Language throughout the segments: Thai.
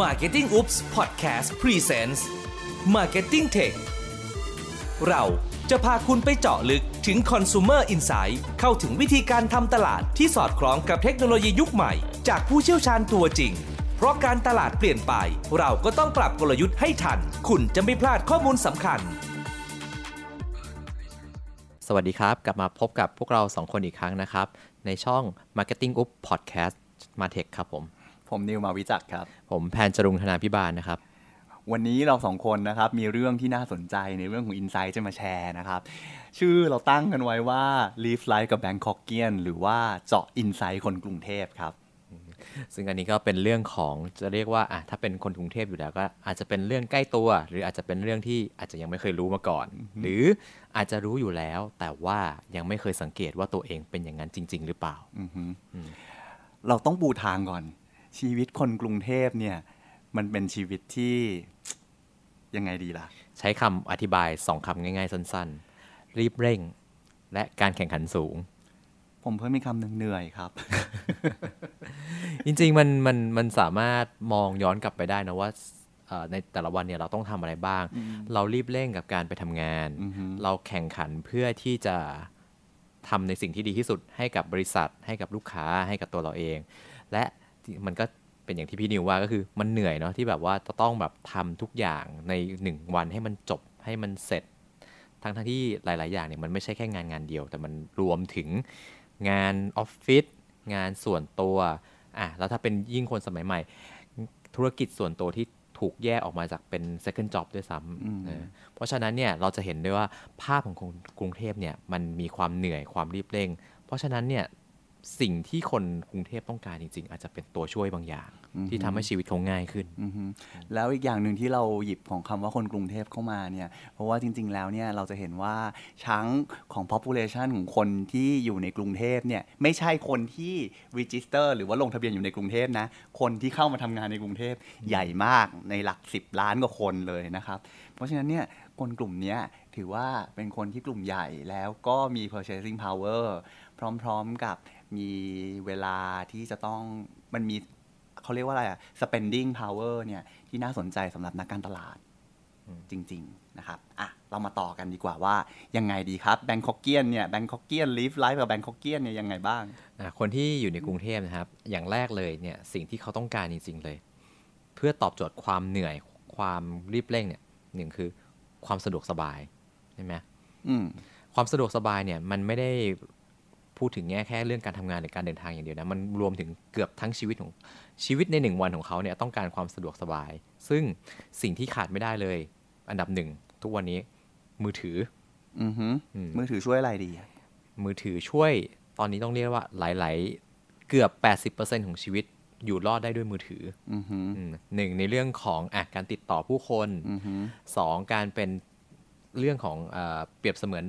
Marketing Oops Podcast Presents Marketing Tech เราจะพาคุณไปเจาะลึกถึง Consumer Insight เข้าถึงวิธีการทำตลาดที่สอดคล้องกับเทคโนโลยียุคใหม่ จากผู้เชี่ยวชาญตัวจริง เพราะการตลาดเปลี่ยนไป เราก็ต้องปรับกลยุทธ์ให้ทัน คุณจะไม่พลาดข้อมูลสำคัญ สวัสดีครับ กลับมาพบกับพวกเรา 2 คนอีกครั้งนะครับ ในช่อง Marketing Up Podcast มาเทคครับผม ผมนิวมาวิจักรครับ ผมแพนจรุงธนาพิบาลนะครับ วันนี้เราสองคนนะครับ มีเรื่องที่น่าสนใจในเรื่องของ Insight จะมาแชร์นะครับ ชื่อเราตั้งกันไว้ว่า Live Life กับ Bangkokian หรือว่าเจาะ Insight คนกรุงเทพครับซึ่งอันนี้ก็เป็นเรื่องของจะเรียกว่าอะถ้าเป็นคนกรุงเทพอยู่แล้วก็อาจจะเป็นเรื่องใกล้ตัว หรืออาจจะเป็นเรื่องที่อาจจะยังไม่เคยรู้มาก่อน หรืออาจจะรู้อยู่แล้ว แต่ว่ายังไม่เคยสังเกตว่าตัวเองเป็นอย่างนั้นจริง ๆ หรือเปล่าอือฮึเราต้องปูทางก่อน ชีวิตคนกรุงเทพเนี่ย มันเป็นชีวิตที่ยังไงดีล่ะ ใช้คำอธิบายสองคำง่ายๆ สั้นๆ รีบเร่ง และการแข่งขันสูง ผมเพิ่มมีคำหนึ่งเหนื่อยครับ จริงๆมันมันมันสามารถมองย้อนกลับไปได้นะว่าเอ่อในแต่ละวันเนี่ยเราต้องทำอะไรบ้าง เรารีบเร่งกับการไปทำงานอือฮึเราแข่งขันเพื่อที่จะทำในสิ่งที่ดีที่สุดให้กับบริษัท ให้กับลูกค้าให้กับตัวเราเอง และ มันก็เป็นอย่างที่พี่นิวว่าก็คือมันเหนื่อยเนาะที่แบบว่าจะต้องแบบทำทุกอย่างในหนึ่งวันให้มันจบให้มันเสร็จ ทั้งทั้งที่หลาย ๆ อย่างเนี่ยมันไม่ใช่แค่งานงานเดียว แต่มันรวมถึงงานออฟฟิศงานส่วนตัวอะแล้วถ้าเป็นยิ่งคนสมัยใหม่ ธุรกิจส่วนตัวที่ถูกแยกออกมาจากเป็น second job ด้วยซ้ำเออเพราะฉะนั้นเนี่ยเราจะเห็นได้ว่าภาพของกรุงเทพเนี่ยมันมีความเหนื่อยความรีบเร่ง เพราะฉะนั้นเนี่ย สิ่งที่คนกรุงเทพต้องการจริง ๆ อาจจะเป็นตัวช่วยบางอย่าง ที่ทำให้ชีวิตเขาง่ายขึ้นอือฮึแล้วอีกอย่างหนึ่งที่เราหยิบของคำว่าคนกรุงเทพเข้ามาเนี่ย เพราะว่าจริง ๆ แล้วเนี่ยเราจะเห็นว่าช้างของ population ของคนที่อยู่ในกรุงเทพเนี่ยไม่ใช่คนที่ register หรือว่าลงทะเบียนอยู่ในกรุงเทพนะ คนที่เข้ามาทำงานในกรุงเทพใหญ่มากในหลัก 10 ล้านกว่าคนเลยนะครับ เพราะฉะนั้นเนี่ยคนกลุ่มเนี้ยถือว่าเป็นคนที่กลุ่มใหญ่แล้วก็มี purchasing power พร้อม ๆ กับ มีเวลาที่จะต้องมันมีเขาเรียกว่าอะไรอะ spending power เนี่ยที่น่าสนใจสำหรับนักการตลาดจริง ๆ นะครับ อะ เรามาต่อกันดีกว่าว่า ยังไงดีครับ Bangkokian เนี่ย Bangkokian live life กับ Bangkokian เนี่ยยังไงบ้างอะคนที่อยู่ในกรุงเทพนะครับ อย่างแรกเลยเนี่ยสิ่งที่เขาต้องการจริง ๆ เลย เพื่อตอบโจทย์ความเหนื่อยความรีบเร่งเนี่ยหนึ่งคือความสะดวกสบายใช่ไหมอืมความสะดวกสบายเนี่ยมันไม่ได้ พูดถึงแง่แค่เรื่องการทำงานหรือการเดินทางอย่างเดียวนะมันรวมถึงเกือบทั้งชีวิตของชีวิตในหนึ่งวันของเขาเนี่ยต้องการความสะดวกสบาย ซึ่งสิ่งที่ขาดไม่ได้เลย อันดับหนึ่งทุกวันนี้มือถืออือฮึอืมมือถือช่วยอะไรดี มือถือช่วยตอนนี้ต้องเรียกว่าหลาย ๆ เกือบ 80%ของชีวิตอยู่รอดได้ด้วยมือถืออือฮึอืมหนึ่งในเรื่องของอะการติดต่อผู้คนอือฮึสองการเป็นเรื่องของเออเปรียบเสมือน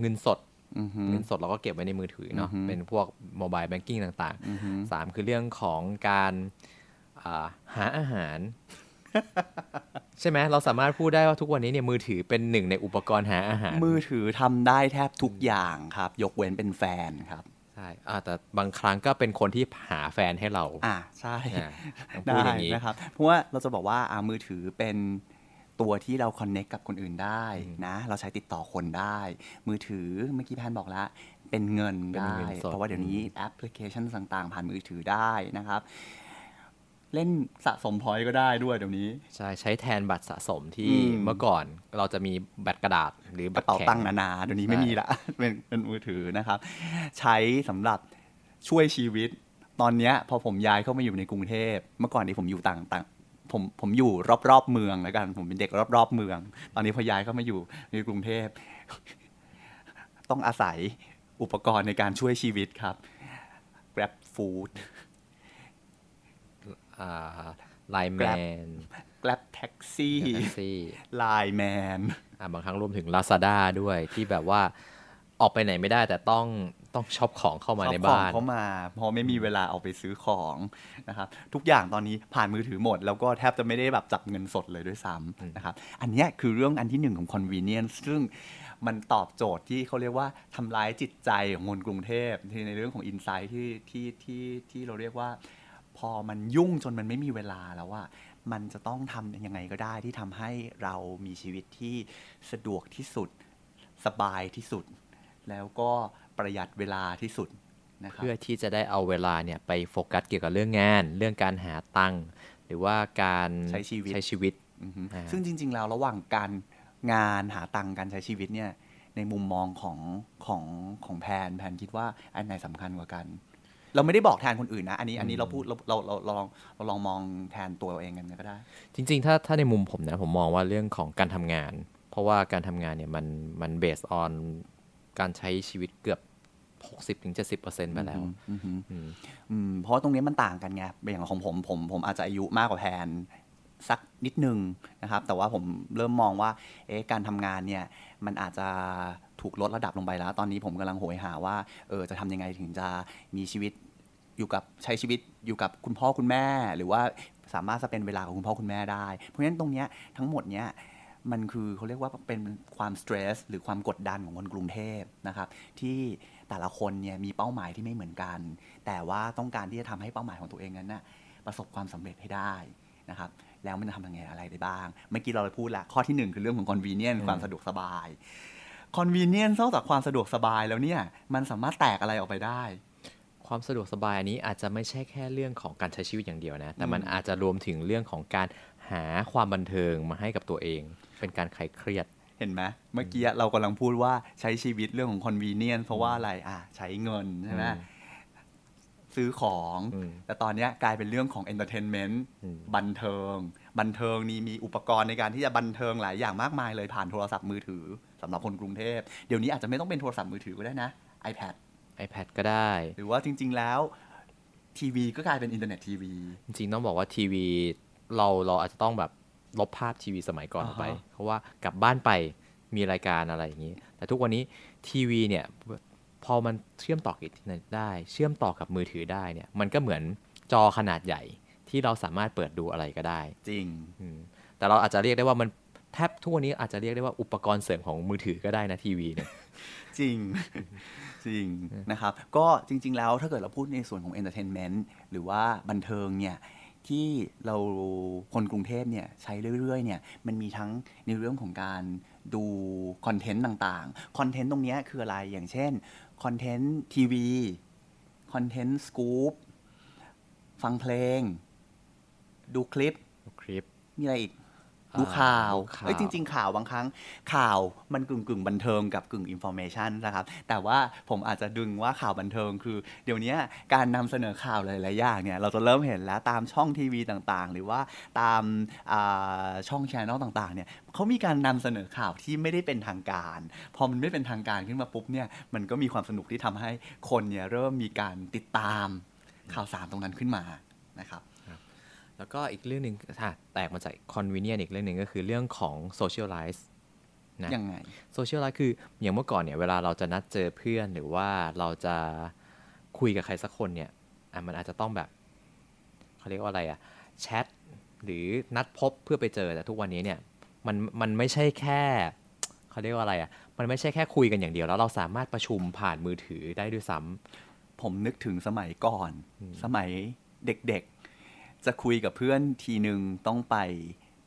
เงินสดอือฮึ เงินสดเราก็เก็บไว้ในมือถือเนาะอือฮึเป็นพวกโมบายแบงกิ้งต่างอือฮึๆสามคือเรื่องของการอ่าหาอาหาร ใช่ไหมเราสามารถพูดได้ว่าทุกวันนี้เนี่ยมือถือเป็นหนึ่งในอุปกรณ์หาอาหาร มือถือทำได้แทบทุกอย่างครับ ยกเว้นเป็นแฟนครับใช่อ่าแต่บางครั้งก็เป็นคนที่หาแฟนให้เรา อ่าใช่อ่าต้องพูได้ดอย่างนี้นะครับ เพราะว่าเราจะบอกว่าอ่ามือถือเป็น ตัวที่เราคอนเน็กกับคนอื่นได้นะ เราใช้ติดต่อคนได้ มือถือเมื่อกี้แพนบอกแล้วเป็นเงินเป็นได้เงินสดเพราะว่าเดี๋ยวนี้แอปพลิเคชันต่าง ๆ ผ่านมือถือได้นะครับ เล่นสะสม point ก็ได้ด้วยเดี๋ยวนี้ ใช่ใช้แทนบัตรสะสมที่อืมเมื่อก่อนเราจะมีบัตรกระดาษ หรือบัตระเป๋าตังค์หนาๆเดี๋ยวนี้ไม่ใช่มีละเป็นเป็นมือถือนะครับ ใช้สำหรับช่วยชีวิต ตอนเนี้ยพอผมย้ายเข้ามาอยู่ในกรุงเทพเมื่อก่อนนี้ผมอยู่ต่างต่าง ผมผมอยู่รอบๆเมืองแล้วกัน ผมเป็นเด็กรอบๆเมือง ตอนนี้พอย้ายเข้ามาอยู่ในกรุงเทพ ต้องอาศัยอุปกรณ์ในการช่วยชีวิตครับ Grab Food Line Man Grab Taxi แท็กซี่ Line Man อ่าบางครั้งรวมถึง Lazada ด้วยที่แบบว่าออกไปไหนไม่ได้แต่ต้อง ต้องช็อปของเข้ามาในเอบ้านของเข้ามาเพราะไม่มีเวลาเอาไปซื้อของนะครับทุกอย่างตอนนี้ผ่านมือถือหมด แล้วก็แทบจะไม่ได้แบบจับเงินสดเลยด้วยซ้ำนะครับอันเนี้ยคือเรื่องอันที่หนึ่งของ convenience ซึ่งมันตอบโจทย์ที่เขาเรียกว่าทำร้ายจิตใจของคนกรุงเทพที่ในเรื่องของ insight ที่ที่ที่ที่เราเรียกว่า พอมันยุ่งจนมันไม่มีเวลาแล้วว่ามันจะต้องทำยังไงก็ได้ที่ทำให้เรามีชีวิตที่สะดวกที่สุด สบายที่สุด แล้วก็ ประหยัดเวลาที่สุดนะครับเพื่อที่จะได้เอาเวลาเนี่ยไปโฟกัสเกี่ยวกับเรื่องงาน เรื่องการหาตังค์หรือว่าการใช้ชีวิตใช้ชีวิตอือฮึอ่าซึ่งจริง ๆ แล้วระหว่างการงานหาตังค์การใช้ชีวิตเนี่ยในมุมมองของของของแพนแพนคิดว่าอันไหนสำคัญกว่ากัน เราไม่ได้บอกแทนคนอื่นนะ อันนี้อันนี้เราพูดเราเราเราเราลองเราลองมองแทนตัวเราเองกันก็ได้ จริง ๆ ถ้าถ้าในมุมผมนะผมมองว่าเรื่องของการทำงาน เพราะว่าการทำงานเนี่ยมันมันเบสออน การใช้ชีวิตเกือบ60-70%ไปแล้วอือฮึอืมอืมเพราะว่าตรงนี้มันต่างกันไงอย่างของผมผมผมอาจจะอายุมากกว่าแพนสักนิดนึงนะครับ แต่ว่าผมเริ่มมองว่าเอ๊ะการทำงานเนี่ย มันอาจจะถูกลดระดับลงไปแล้ว ตอนนี้ผมกำลังโหยหาว่าเออจะทำยังไงถึงจะมีชีวิตอยู่กับใช้ชีวิตอยู่กับคุณพ่อคุณแม่ หรือว่าสามารถจะเป็นเวลาของคุณพ่อคุณแม่ได้ เพราะฉะนั้นตรงเนี้ยทั้งหมดเนี้ย มันคือเขาเรียกว่าเป็นความสเตรสหรือความกดดันของคนกรุงเทพนะครับ ที่แต่ละคนเนี่ยมีเป้าหมายที่ไม่เหมือนกัน แต่ว่าต้องการที่จะทำให้เป้าหมายของตัวเองนั้นนะประสบความสำเร็จให้ได้นะครับ แล้วมันจะทำยังไงอะไรได้บ้าง เมื่อกี้เราพูดละข้อที่หนึ่งคือเรื่องของ convenience ความสะดวกสบาย convenience นอกจากความสะดวกสบายแล้วเนี่ย มันสามารถแตกอะไรออกไปได้ความสะดวกสบายอันนี้อาจจะไม่ใช่แค่เรื่องของการใช้ชีวิตอย่างเดียวนะ แต่มันอืมอาจจะรวมถึงเรื่องของการหาความบันเทิงมาให้กับตัวเอง เป็นการคลายเครียดเห็นไหมเมื่อกี้เรากำลังพูดว่าใช้ชีวิตเรื่องของ convenience เพราะว่าอะไรอะใช้เงินใช่ไหมอืมซื้อของอืมแต่ตอนเนี้ยกลายเป็นเรื่องของ entertainment อืมบันเทิง บันเทิงนี่มีอุปกรณ์ในการที่จะบันเทิงหลายอย่างมากมายเลยผ่านโทรศัพท์มือถือสำหรับคนกรุงเทพ เดี๋ยวนี้อาจจะไม่ต้องเป็นโทรศัพท์มือถือก็ได้นะ iPad iPad ก็ได้ หรือว่าจริง ๆแล้วทีวีก็กลายเป็นอินเทอร์เน็ตทีวีจริงๆต้องบอกว่าทีวีเราเราอาจจะต้องแบบ ลบภาพทีวีสมัยก่อนออกไปอ่าฮะเพราะว่ากลับบ้านไปมีรายการอะไรอย่างนี้ แต่ทุกวันนี้ทีวีเนี่ยพอมันเชื่อมต่อกับอินเทอร์เน็ตได้ เชื่อมต่อกับมือถือได้เนี่ยมันก็เหมือนจอขนาดใหญ่ที่เราสามารถเปิดดูอะไรก็ได้ จริงอืมแต่เราอาจจะเรียกได้ว่ามันแทบทุกวันนี้อาจจะเรียกได้ว่าอุปกรณ์เสริมของมือถือก็ได้นะทีวีเนี่ยจริงจริงนะครับ ก็จริง ๆ แล้วถ้าเกิดเราพูดในส่วนของ entertainment หรือว่าบันเทิงเนี่ย ที่เราคนกรุงเทพเนี่ยใช้เรื่อยๆเนี่ยมันมีทั้งในเรื่องของการดู content ต่างๆ content ตรงเนี้ยคืออะไรอย่างเช่น content ทีวี content สกู๊ปฟังเพลง ดูคลิปคลิปมีอะไรอีกอ่า ดูข่าวดูข่าวเอ้ยจริง ๆ ข่าวบางครั้งข่าวมันกึ่งกึ่งๆบันเทิงกับกึ่ง information นะครับ แต่ว่าผมอาจจะดึงว่าข่าวบันเทิงคือ เดี๋ยวนี้การนำเสนอข่าวหลายๆอย่างเนี่ยเราจะเริ่มเห็นแล้วตามช่องทีวีต่างๆ หรือว่าตามอ่าช่อง channel ต่างๆเนี่ยเขามีการนำเสนอข่าวที่ไม่ได้เป็นทางการ พอมันไม่เป็นทางการขึ้นมาปุ๊บเนี่ยมันก็มีความสนุกที่ทำให้คนเนี่ยเริ่มมีการติดตามข่าวสารตรงนั้นขึ้นมานะครับ แล้วก็อีกเรื่องหนึ่งอะแตกมาจาก convenience อีกเรื่องหนึ่งก็คือเรื่องของ socialize นะยังไงโซเชียลไลฟ์คืออย่างเมื่อก่อนเนี่ยเวลาเราจะนัดเจอเพื่อนหรือว่าเราจะคุยกับใครสักคนเนี่ยอะมันอาจจะต้องแบบเขาเรียกว่าอะไรอะแชทหรือนัดพบเพื่อไปเจอแต่ทุกวันนี้เนี่ยมันมันไม่ใช่แค่เขาเรียกว่าอะไรอะมันไม่ใช่แค่คุยกันอย่างเดียวแล้วเราสามารถประชุมผ่านมือถือได้ด้วยซ้ำผมนึกถึงสมัยก่อน สมัยเด็กๆ จะคุยกับเพื่อนทีหนึ่งต้องไป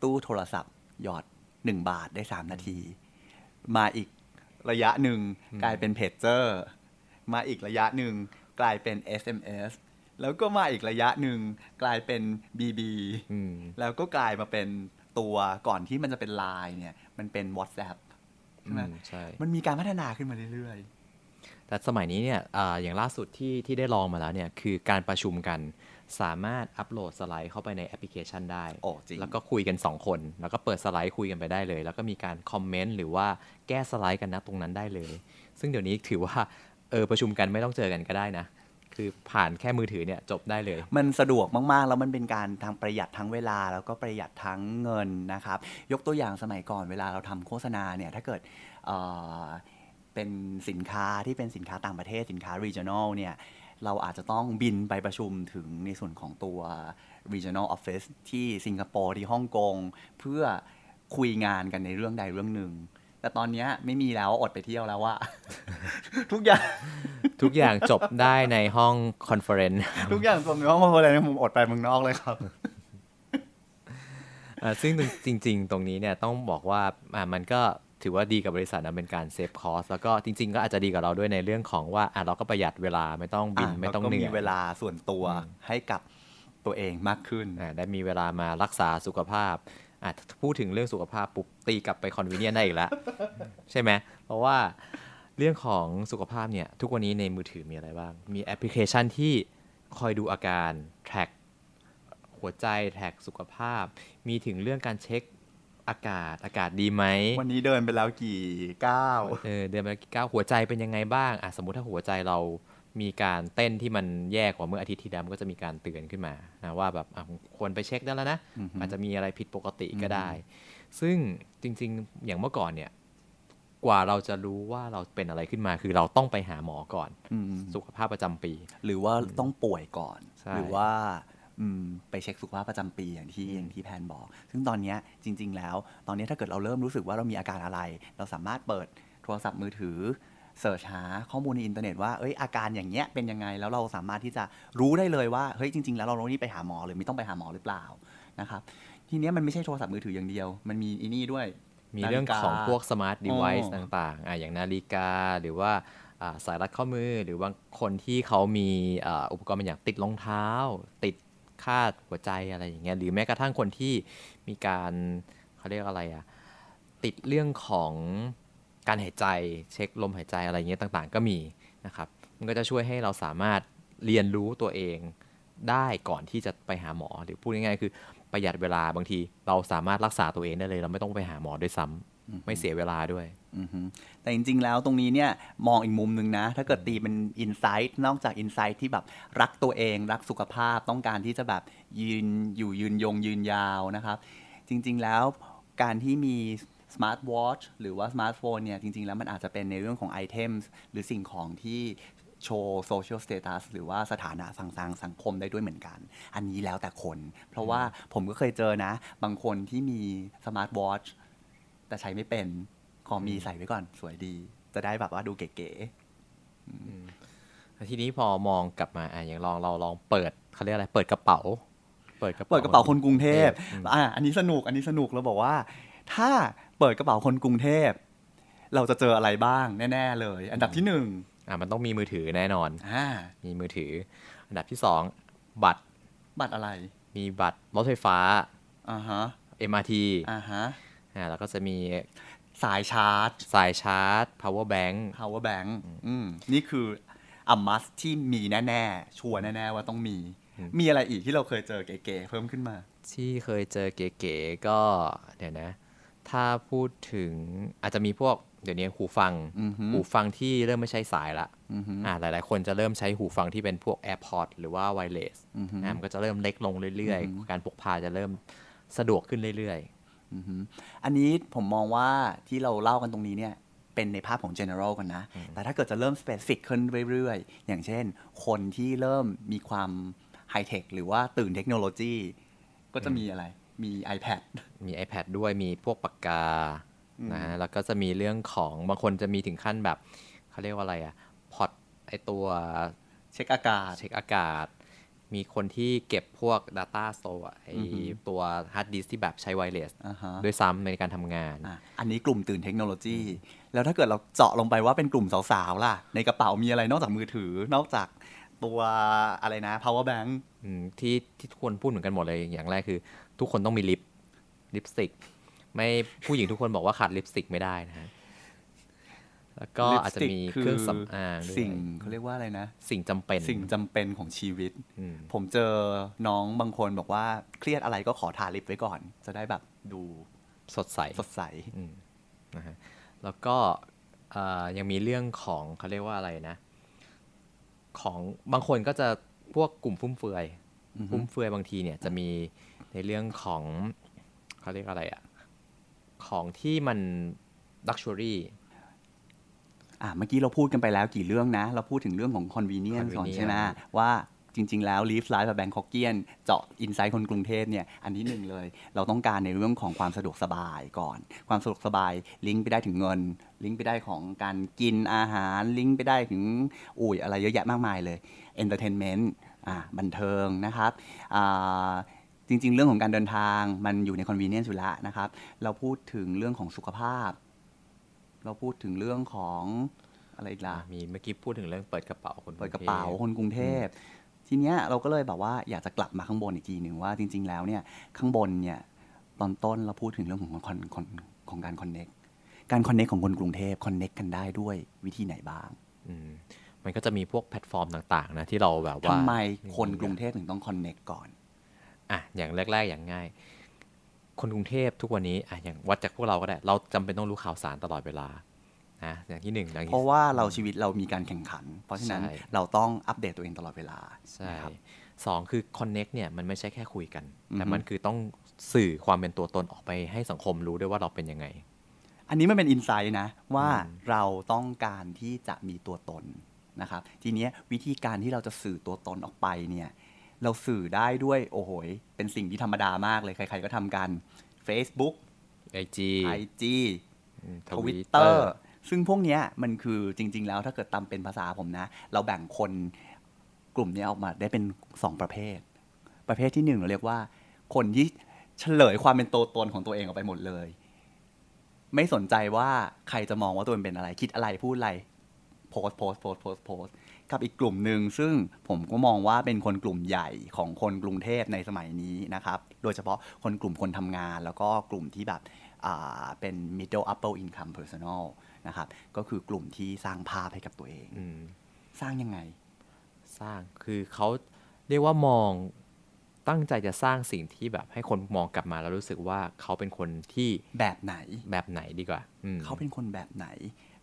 ตู้โทรศัพท์ หยอด1บาทได้3นาที มาอีกระยะหนึ่งกลายเป็นเพจเจอร์มาอีกระยะหนึ่งกลายเป็น SMS แล้วก็มาอีกระยะหนึ่งกลายเป็น BB อืมแล้วก็กลายมาเป็นตัวก่อนที่มันจะเป็นไลน์เนี่ย มันเป็น WhatsApp ใช่ไหมอืมใช่มันมีการพัฒนาขึ้นมาเรื่อยแต่สมัยนี้เนี่ยอาอย่างล่าสุดที่ที่ได้ลองมาแล้วเนี่ยคือการประชุมกัน สามารถอัปโหลดสไลด์เข้าไปในแอปพลิเคชันได้ โอ้จริง แล้วก็คุยกัน 2 คน แล้วก็เปิดสไลด์คุยกันไปได้เลย แล้วก็มีการคอมเมนต์หรือว่าแก้สไลด์กันนะตรงนั้นได้เลย ซึ่งเดี๋ยวนี้ถือว่าเออประชุมกันไม่ต้องเจอกันก็ได้นะ คือผ่านแค่มือถือเนี่ยจบได้เลย มันสะดวกมาก ๆ แล้วมันเป็นการทางประหยัดทั้งเวลา แล้วก็ประหยัดทั้งเงินนะครับ ยกตัวอย่างสมัยก่อนเวลาเราทำโฆษณาเนี่ยถ้าเกิดเอ่อเป็นสินค้าที่เป็นสินค้าต่างประเทศสินค้า regional เนี่ย เราอาจจะต้องบินไปประชุมถึงในส่วนของตัว regional office ที่สิงคโปร์ที่ฮ่องกงเพื่อคุยงานกันในเรื่องใดเรื่องหนึ่งแต่ตอนเนี้ยไม่มีแล้วอดไปเที่ยวแล้วว่า ทุกอย่างทุกอย่างจบได้ในห้อง conference ทุกอย่างรวมในห้องมาเลยผมอดไปเมืองนอกเลยครับอ่าซึ่งจริง ๆ ตรงนี้เนี่ยต้องบอกว่าอ่ามันก็ ถือว่าดีกับบริษัทนะเป็นการ save cost แล้วก็จริง ๆ ก็อาจจะดีกับเราด้วยในเรื่องของว่าอะเราก็ประหยัดเวลาไม่ต้องบินอะไม่ต้องเหนื่อยแล้วก็มีเวลาส่วนตัวให้กับตัวเองมากขึ้นอ่าได้มีเวลามารักษาสุขภาพอะพูดถึงเรื่องสุขภาพปุ๊บตีกลับไป convenience ได้อีกแล้ว ใช่ไหมเพราะว่าเรื่องของสุขภาพเนี่ยทุกวันนี้ในมือถือมีอะไรบ้าง มีแอปพลิเคชันที่คอยดูอาการ track หัวใจ track สุขภาพ มีถึงเรื่องการเช็ค อากาศอากาศดีไหม วันนี้เดินไปแล้วกี่ก้าวเออเดือนละกี่ก้าวหัวใจเป็นยังไงบ้างอะสมมุติถ้าหัวใจเรามีการเต้นที่มันแย่กว่าเมื่ออาทิตย์ที่แล้วมันก็จะมีการเตือนขึ้นมานะว่าแบบอะควรไปเช็คได้แล้วนะอือฮึอาจจะมีอะไรผิดปกติก็ได้ ซึ่งจริง ๆ อย่างเมื่อก่อนเนี่ย กว่าเราจะรู้ว่าเราเป็นอะไรขึ้นมา คือเราต้องไปหาหมอก่อนอืมสุขภาพประจำปี หรือว่าต้องป่วยก่อนใช่หรือว่าอืม ไปเช็คสุขภาพประจำปีอย่างที่อย่างที่แพนบอก ซึ่งตอนเนี้ยจริง ๆ แล้ว ตอนเนี้ยถ้าเกิดเราเริ่มรู้สึกว่าเรามีอาการอะไร เราสามารถเปิดโทรศัพท์มือถือ search หาข้อมูลในอินเทอร์เน็ตว่าเอ้ยอาการอย่างเงี้ยเป็นยังไงแล้วเราสามารถที่จะรู้ได้เลยว่าเฮ้ยจริง ๆ แล้วเราต้องนี่ไปหาหมอหรือไม่ต้องไปหาหมอหรือเปล่านะครับทีเนี้ยมันไม่ใช่โทรศัพท์มือถืออย่างเดียว มันมีอีนี่ด้วย มีเรื่องของพวก smart device อ๋อต่างๆอะอย่างนาฬิกาหรือว่าอ่าสายรัดข้อมือหรือบางคนที่เขามีอ่าอุปกรณ์บางอย่างติดรองเท้า ติด คาดหัวใจอะไรอย่างเงี้ยหรือแม้กระทั่งคนที่มีการเขาเรียกอะไรอะติดเรื่องของการหายใจเช็คลมหายใจอะไรอย่างเงี้ยต่างๆ ก็มีนะครับ มันก็จะช่วยให้เราสามารถเรียนรู้ตัวเองได้ก่อนที่จะไปหาหมอหรือพูดง่ายๆคือประหยัดเวลาบางที เราสามารถรักษาตัวเองได้เลย เราไม่ต้องไปหาหมอด้วยซ้ำ ไม่เสียเวลาด้วยอือฮึแต่จริง ๆ แล้วตรงนี้เนี่ยมองอีกมุมหนึ่งนะ ถ้าเกิดตีเป็นอินไซต์นอกจากอินไซต์ที่แบบรักตัวเอง รักสุขภาพต้องการที่จะแบบยืนอยู่ยืนยงยืนยาวนะครับ จริง ๆ แล้วการที่มี smart watch หรือว่าสมาร์ทโฟนเนี่ยจริง ๆ แล้วมันอาจจะเป็นในเรื่องของ item หรือสิ่งของที่โชว์ social status หรือว่าสถานะสังสังสังคมได้ด้วยเหมือนกัน อันนี้แล้วแต่คน เพราะว่าผมก็เคยเจอนะ บางคนที่มี smart watch แต่ใช้ไม่เป็นขอมีใส่ไว้ก่อน สวยดี จะได้แบบว่าดูเก๋ทีนี้พอมองกลับมาอะอย่างลองเราลองเปิดเขาเรียกอะไรเปิดกระเป๋า เปิดกระๆเป๋าเปิดกระเป๋าคนกรุงเทพอืมอะอันนี้สนุกอันนี้สนุกเราบอกว่า ถ้าเปิดกระเป๋าคนกรุงเทพเราจะเจออะไรบ้างแน่ ๆ เลย อันดับที่หนึ่งอะมันต้องมีมือถือแน่นอนอ่ามีมือถือ อันดับที่สองบัตร บัตรอะไร มีบัตรรถไฟฟ้าอ่าฮะ MRT อ่าฮะ อ่าแล้วก็จะมีสายชาร์จ สายชาร์จ power bank power bank อืมนี่คืออัมมัสที่มีแน่ๆ ชัวร์แน่ๆ ว่าต้องมี มีอะไรอีกที่เราเคยเจอเก๋ๆเพิ่มขึ้นมา ที่เคยเจอเก๋ๆก็เดี๋ยวนะ ถ้าพูดถึงอาจจะมีพวกเดี๋ยวนี้หูฟังอือฮึหูฟังที่เริ่มไม่ใช้สายละอือฮึอ่าหลายๆ คนจะเริ่มใช้หูฟังที่เป็นพวก AirPods หรือว่า Wireless อือฮึอ่ามันก็จะเริ่มเล็กลงเรื่อยๆ การพกพาจะเริ่มสะดวกขึ้นเรื่อย อือฮึอันนี้ผมมองว่าที่เราเล่ากันตรงนี้เนี่ยเป็นในภาพของ general กันนะ แต่ถ้าเกิดจะเริ่ม specific ขึ้นเรื่อยๆ อย่างเช่น คนที่เริ่มมีความไฮเทคหรือว่าตื่นเทคโนโลยี ก็จะมีอะไร มี iPad ๆมี iPad ด้วย มีพวกปากกา นะฮะ แล้วก็จะมีเรื่องของบางคนจะมีถึงขั้นแบบ เขาเรียกว่าอะไรอะพอดไอตัว เช็คอากาศ เช็คอากาศ มีคนที่เก็บพวก Data Store อะไออือฮึตัว hard disk ที่แบบใช้ wireless อ่าฮะด้วยซ้ำในการทำงานอะอันนี้กลุ่มตื่นเทคโนโลยี แล้วถ้าเกิดเราเจาะลงไปว่าเป็นกลุ่มสาวๆ ล่ะ ในกระเป๋ามีอะไรนอกจากมือถือนอกจากตัวอะไรนะ power bank อืมที่ที่ทุกคนพูดเหมือนกันหมดเลยอย่างแรกคือ ทุกคนต้องมีลิปลิปสติกไม่ผู้หญิงทุกคนบอกว่าขาดลิปสติกไม่ได้นะฮะ แล้วก็อาจจะมีเครื่องสำอางด้วยสิ่งเขาเรียกว่าอะไรนะ สิ่งจำเป็น สิ่งจำเป็นของชีวิตอืมผมเจอน้องบางคนบอกว่าเครียดอะไรก็ขอทาลิปไว้ก่อน จะได้แบบดูสดใสสดใสอืมนะฮะแล้วก็เอ่อยังมีเรื่องของเขาเรียกว่าอะไรนะ ของบางคนก็จะพวกกลุ่มฟุ่มเฟือยอือฮึฟุ่มเฟือยบางทีเนี่ยจะมีในเรื่องของเขาเรียกอะไรอะของที่มัน luxury อะเมื่อกี้เราพูดกันไปแล้วกี่เรื่องนะ เราพูดถึงเรื่องของ convenience ก่อน convenience ใช่ไหมว่าจริง ๆ แล้ว Live Life แบบ Bangkokian เจาะอินไซต์คนกรุงเทพเนี่ย อันที่หนึ่งเลย เราต้องการในเรื่องของความสะดวกสบายก่อน ความสะดวกสบายลิงก์ไปได้ถึงเงิน ลิงก์ไปได้ของการกินอาหาร ลิงก์ไปได้ถึงอุ้ยอะไรเยอะแยะมากมายเลย Entertainment อ่าบันเทิงนะครับอ่าจริง ๆ เรื่องของการเดินทางมันอยู่ใน convenience อยู่แล้วนะครับ เราพูดถึงเรื่องของสุขภาพ เราพูดถึงเรื่องของอะไรอีกล่ะมีเมื่อกี้พูดถึงเรื่องเปิดกระเป๋าคนเปิดกระเป๋าทพคนกรุงเทพทีเนี้ยเราก็เลยแบบว่าอยากจะกลับมาข้างบนอีกทีหนึ่งว่าจริง ๆ แล้วเนี่ยข้างบนเนี่ยตอนต้นเราพูดถึงเรื่องของ con con ของการ connect การ connect ของคนกรุงเทพ connect กันได้ด้วยวิธีไหนบ้างอืมมันก็จะมีพวกแพลตฟอร์มต่างๆนะที่เราแบบว่าทำไมคนกรุงเทพถึงต้อง connect ก่อนอะอย่างแรก ๆ อย่างง่าย คนกรุงเทพทุกวันนี้อะอย่างวัดจากพวกเราก็ได้ เราจำเป็นต้องรู้ข่าวสารตลอดเวลานะอย่างที่หนึ่งอย่างเพที่ราะว่าเราชีวิตเรามีการแข่งขัน เพราะฉะนั้นใช่เราต้องอัปเดตตัวเองตลอดเวลาใช่นะครับสองคือ connect เนี่ยมันไม่ใช่แค่คุยกันอือฮึแต่มันคือต้องสื่อความเป็นตัวตนออกไปให้สังคมรู้ด้วยว่าเราเป็นยังไง อันนี้มันเป็นอินไซต์นะว่าอืมเราต้องการที่จะมีตัวตนนะครับ ทีเนี้ยวิธีการที่เราจะสื่อตัวตนออกไปเนี่ย เราสื่อได้ด้วยโอ้โหยเป็นสิ่งที่ธรรมดามากเลย ใคร ๆ ก็ทำกัน Facebook IG IG ททวิวิตตเตเตออร์ร์ซึ่งพวกเนี้ยมันคือจริง ๆ แล้วถ้าเกิดตามเป็นภาษาผมนะ เราแบ่งคนกลุ่มเนี้ยออกมาได้เป็นสองประเภท ประเภทที่หนึ่งเราเรียกว่า คนที่เฉลยความเป็นตัวตนของตัวเองออกไปหมดเลย ไม่สนใจว่าใครจะมองว่าตัวเองเป็นอะไร คิดอะไรพูดอะไรโพสโพสโพสโพสโพส กับอีกกลุ่มหนึ่งซึ่งผมก็มองว่าเป็นคนกลุ่มใหญ่ของคนกรุงเทพในสมัยนี้นะครับ โดยเฉพาะคนกลุ่มคนทำงาน แล้วก็กลุ่มที่แบบอ่าเป็น middle upper income personal นะครับ ก็คือกลุ่มที่สร้างภาพให้กับตัวเองอืมสร้างยังไง สร้างคือเขาเรียกว่ามองตั้งใจจะสร้างสิ่งที่แบบให้คนมองกลับมาแล้วรู้สึกว่าเขาเป็นคนที่แบบไหน แบบไหนดีกว่าอืมเขาเป็นคนแบบไหน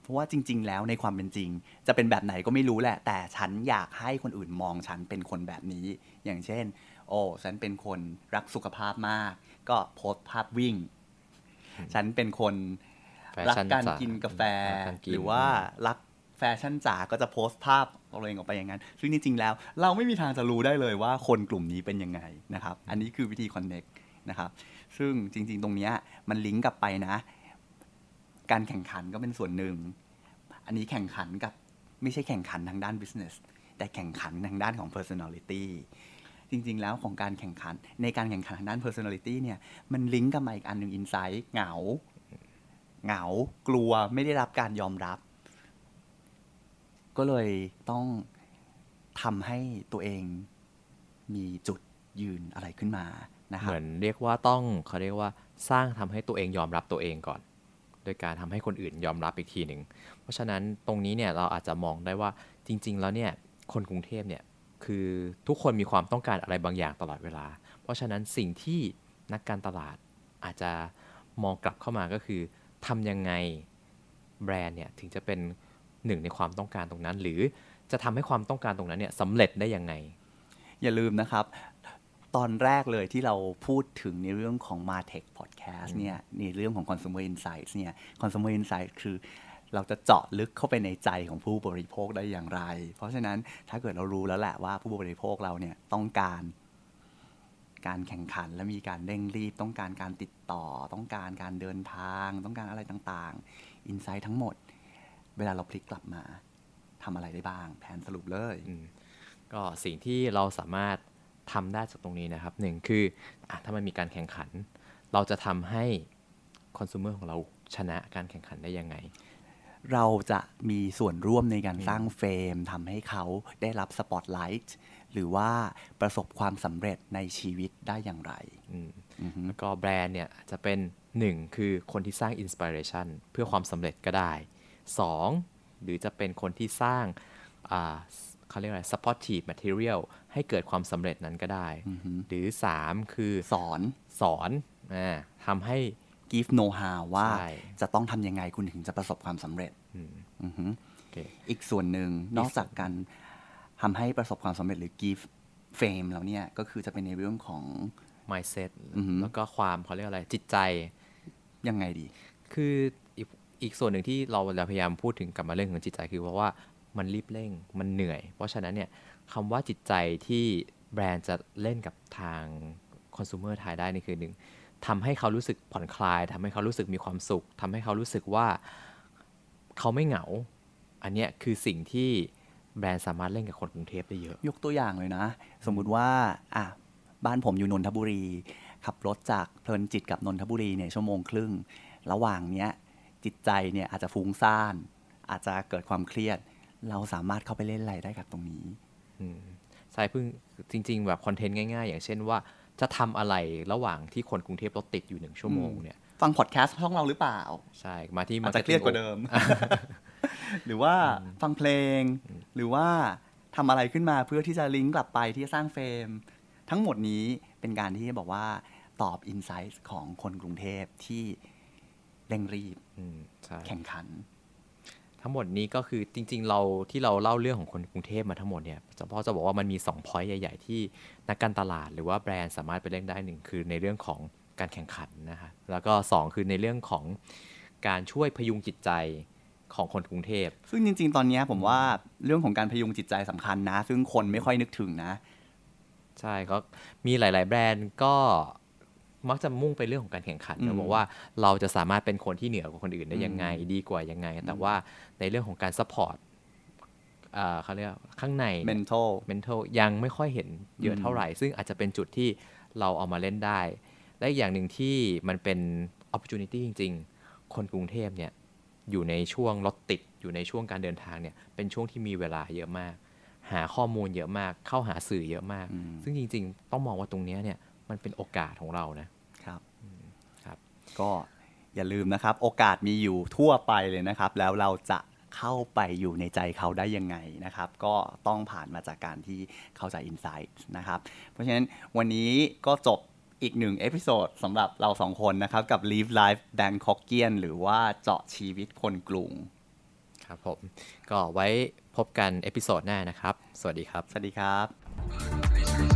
เพราะว่าจริง ๆ แล้วในความเป็นจริง จะเป็นแบบไหนก็ไม่รู้แหละ แต่ฉันอยากให้คนอื่นมองฉันเป็นคนแบบนี้ อย่างเช่น โอ้ฉันเป็นคนรักสุขภาพมาก ก็โพสต์ภาพวิ่ง ฉันเป็นคนแฟรักชั่นการจ๋กินกาแฟรักการกินหรือว่ารักแฟชั่นจ๋าก็จะโพสต์ภาพตัวเองออกไปอย่างนั้น ซึ่งจริง ๆ แล้ว เราไม่มีทางจะรู้ได้เลยว่าคนกลุ่มนี้เป็นยังไงนะครับ อันนี้คือวิธีคอนเน็กนะครับ ซึ่งจริง ๆ ตรงเนี้ยมันลิงก์กลับไปนะ การแข่งขันก็เป็นส่วนหนึ่ง อันนี้แข่งขันกับไม่ใช่แข่งขันทางด้าน business แต่แข่งขันทางด้านของ personality จริง ๆ แล้วของการแข่งขันในการแข่งขันทางด้าน personality เนี่ย มันลิงก์กับมาอีกอันหนึ่ง insight เหงา เหงา กลัวไม่ได้รับการยอมรับ ก็เลยต้องทำให้ตัวเองมีจุดยืนอะไรขึ้นมานะครับเหมือนเรียกว่าต้องเขาเรียกว่าสร้างทำให้ตัวเองยอมรับตัวเองก่อน โดยการทำให้คนอื่นยอมรับอีกทีหนึ่งเพราะฉะนั้นตรงนี้เนี่ยเราอาจจะมองได้ว่าจริง ๆ แล้วเนี่ยคนกรุงเทพเนี่ยคือทุกคนมีความต้องการอะไรบางอย่างตลอดเวลา เพราะฉะนั้นสิ่งที่นักการตลาดอาจจะมองกลับเข้ามาก็คือทำยังไงแบรนด์เนี่ยถึงจะเป็นหนึ่งในความต้องการตรงนั้น หรือจะทำให้ความต้องการตรงนั้นเนี่ยสำเร็จได้ยังไง อย่าลืมนะครับ ตอนแรกเลยที่เราพูดถึงในเรื่องของ Martech Podcast เนี่ยในเรื่องของ Consumer Insights เนี่ย Consumer Insights คือ เราจะเจาะลึกเข้าไปในใจของผู้บริโภคได้อย่างไร เพราะฉะนั้นถ้าเกิดเรารู้แล้วแหละว่าผู้บริโภคเราเนี่ยต้องการการแข่งขันและมีการเร่งรีบ ต้องการการติดต่อ ต้องการการเดินทาง ต้องการอะไรต่างๆอินไซต์ทั้งหมด เวลาเราพลิกกลับมาทำอะไรได้บ้าง แผนสรุปเลยก็สิ่งที่เราสามารถทำได้จากตรงนี้นะครับหนึ่งคืออถ้ามันมีการแข่งขัน เราจะทำให้คอน sumer ของเราชนะการแข่งขันได้ยังไง เราจะมีส่วนร่วมในการสร้างเฟรมทำให้เขาได้รับสปอตไลท์หรือว่าประสบความสำเร็จในชีวิตได้อย่างไรอืมอือฮึแล้วก็แบรนด์เนี่ยอาจจะเป็นหนึ่งคือคนที่สร้างอินสปิเรชันเพื่อความสำเร็จก็ได้สองหรือจะเป็นคนที่สร้างอ่าเขาเรียกอะไร supportive material ให้เกิดความสำเร็จนั้นก็ได้ หรือสามคือสอนสอนอาทำให้ give know how ว่าใช่จะต้องทำยังไงคุณถึงจะประสบความสำเร็จอืมอือฮึโอเคอีกส่วนหนึ่งนอกจากการทำให้ประสบความสำเร็จหรือ give fame แล้วเนี่ย ก็คือจะเป็นในเรื่องของ mindset อือฮึแล้วก็ความเขาเรียกอะไรจิตใจ ยังไงดี คืออีกอีกส่วนหนึ่งที่เราเราพยายามพูดถึงกลับมาเรื่องของจิตใจคือเพราะว่ามันรีบเร่งมันเหนื่อย เพราะฉะนั้นเนี่ยคำว่าจิตใจที่แบรนด์จะเล่นกับทางคอน sumer ไทยได้นี่คือหนึ่ง ทำให้เขารู้สึกผ่อนคลายทำให้เขารู้สึกมีความสุขทำให้เขารู้สึกว่าเขาไม่เหงา อันเนี้ยคือสิ่งที่แบรนด์สามารถเล่นกับคนกรุงเทพได้เยอะ ยกตัวอย่างเลยนะ สมมุติว่าอะบ้านผมอยู่นนทบุรี ขับรถจากเพลินจิตกับนนทบุรีเนี่ยชั่วโมงครึ่ง ระหว่างเนี้ยจิตใจเนี่ยอาจจะฟุ้งซ่าน อาจจะเกิดความเครียด เราสามารถเข้าไปเล่นอะไรได้กับตรงนี้อืมใช่เพิ่งจริง ๆ แบบคอนเทนต์ง่าย ๆ อย่างเช่นว่า จะทำอะไรระหว่างที่คนกรุงเทพรถติดอยู่หนึ่งชั่วโมงเนี่ยฟังพอดแคสต์ช่องเราหรือเปล่า ใช่มาที่อาจจะเครียดกว่าเดิม หรือว่าฟังเพลง หรือว่าทำอะไรขึ้นมาเพื่อที่จะลิงก์กลับไปที่จะสร้างเฟรม ทั้งหมดนี้เป็นการที่บอกว่าตอบอินไซต์ของคนกรุงเทพที่เร่งรีบอืมใช่แข่งขัน ทั้งหมดนี้ก็คือจริง ๆ เราที่เราเล่าเรื่องของคนกรุงเทพมาทั้งหมดเนี่ยจะพ่อจะบอกว่ามันมี2 point ใหญ่ ๆ ที่นักการตลาดหรือว่าแบรนด์สามารถไปเล่นได้หนึ่งคือในเรื่องของการแข่งขันนะฮะแล้วก็ 2 คือในเรื่องของการช่วยพยุงจิตใจของคนกรุงเทพ ซึ่งจริง ๆ ตอนเนี้ยผมว่าเรื่องของการพยุงจิตใจสำคัญนะ ซึ่งคนไม่ค่อยนึกถึงนะ ใช่ก็มีหลาย ๆ แบรนด์ก็ มักจะมุ่งไปเรื่องของการแข่งขันอืมนะบอกว่าเราจะสามารถเป็นคนที่เหนือกว่าคนอื่นได้ยังไงดีกว่ายังไง แต่ว่าในเรื่องของการ support อ่าเขาเรียกว่าข้างใน mental mental ยังไม่ค่อยเห็นเยอะอืมเท่าไหร่ ซึ่งอาจจะเป็นจุดที่เราเอามาเล่นได้ และอีกอย่างหนึ่งที่มันเป็น opportunity จริง ๆ คนกรุงเทพเนี่ยอยู่ในช่วงรถติด อยู่ในช่วงการเดินทางเนี่ยเป็นช่วงที่มีเวลาเยอะมาก หาข้อมูลเยอะมาก เข้าหาสื่อเยอะมากอืมซึ่งจริง ๆ ต้องมองว่าตรงเนี้ยเนี่ย มันเป็นโอกาสของเรานะครับครับ ก็อย่าลืมนะครับ โอกาสมีอยู่ทั่วไปเลยนะครับ แล้วเราจะเข้าไปอยู่ในใจเขาได้ยังไงนะครับ ก็ต้องผ่านมาจากการที่เข้าใจ Insight นะครับ เพราะฉะนั้นวันนี้ก็จบอีกหนึ่ง episode สำหรับเราสองคนนะครับ กับ Live Life Bangkokian หรือว่าเจาะชีวิตคนกรุงครับผม ก็ไว้พบกัน episode หน้านะครับ สวัสดีครับ สวัสดีครับ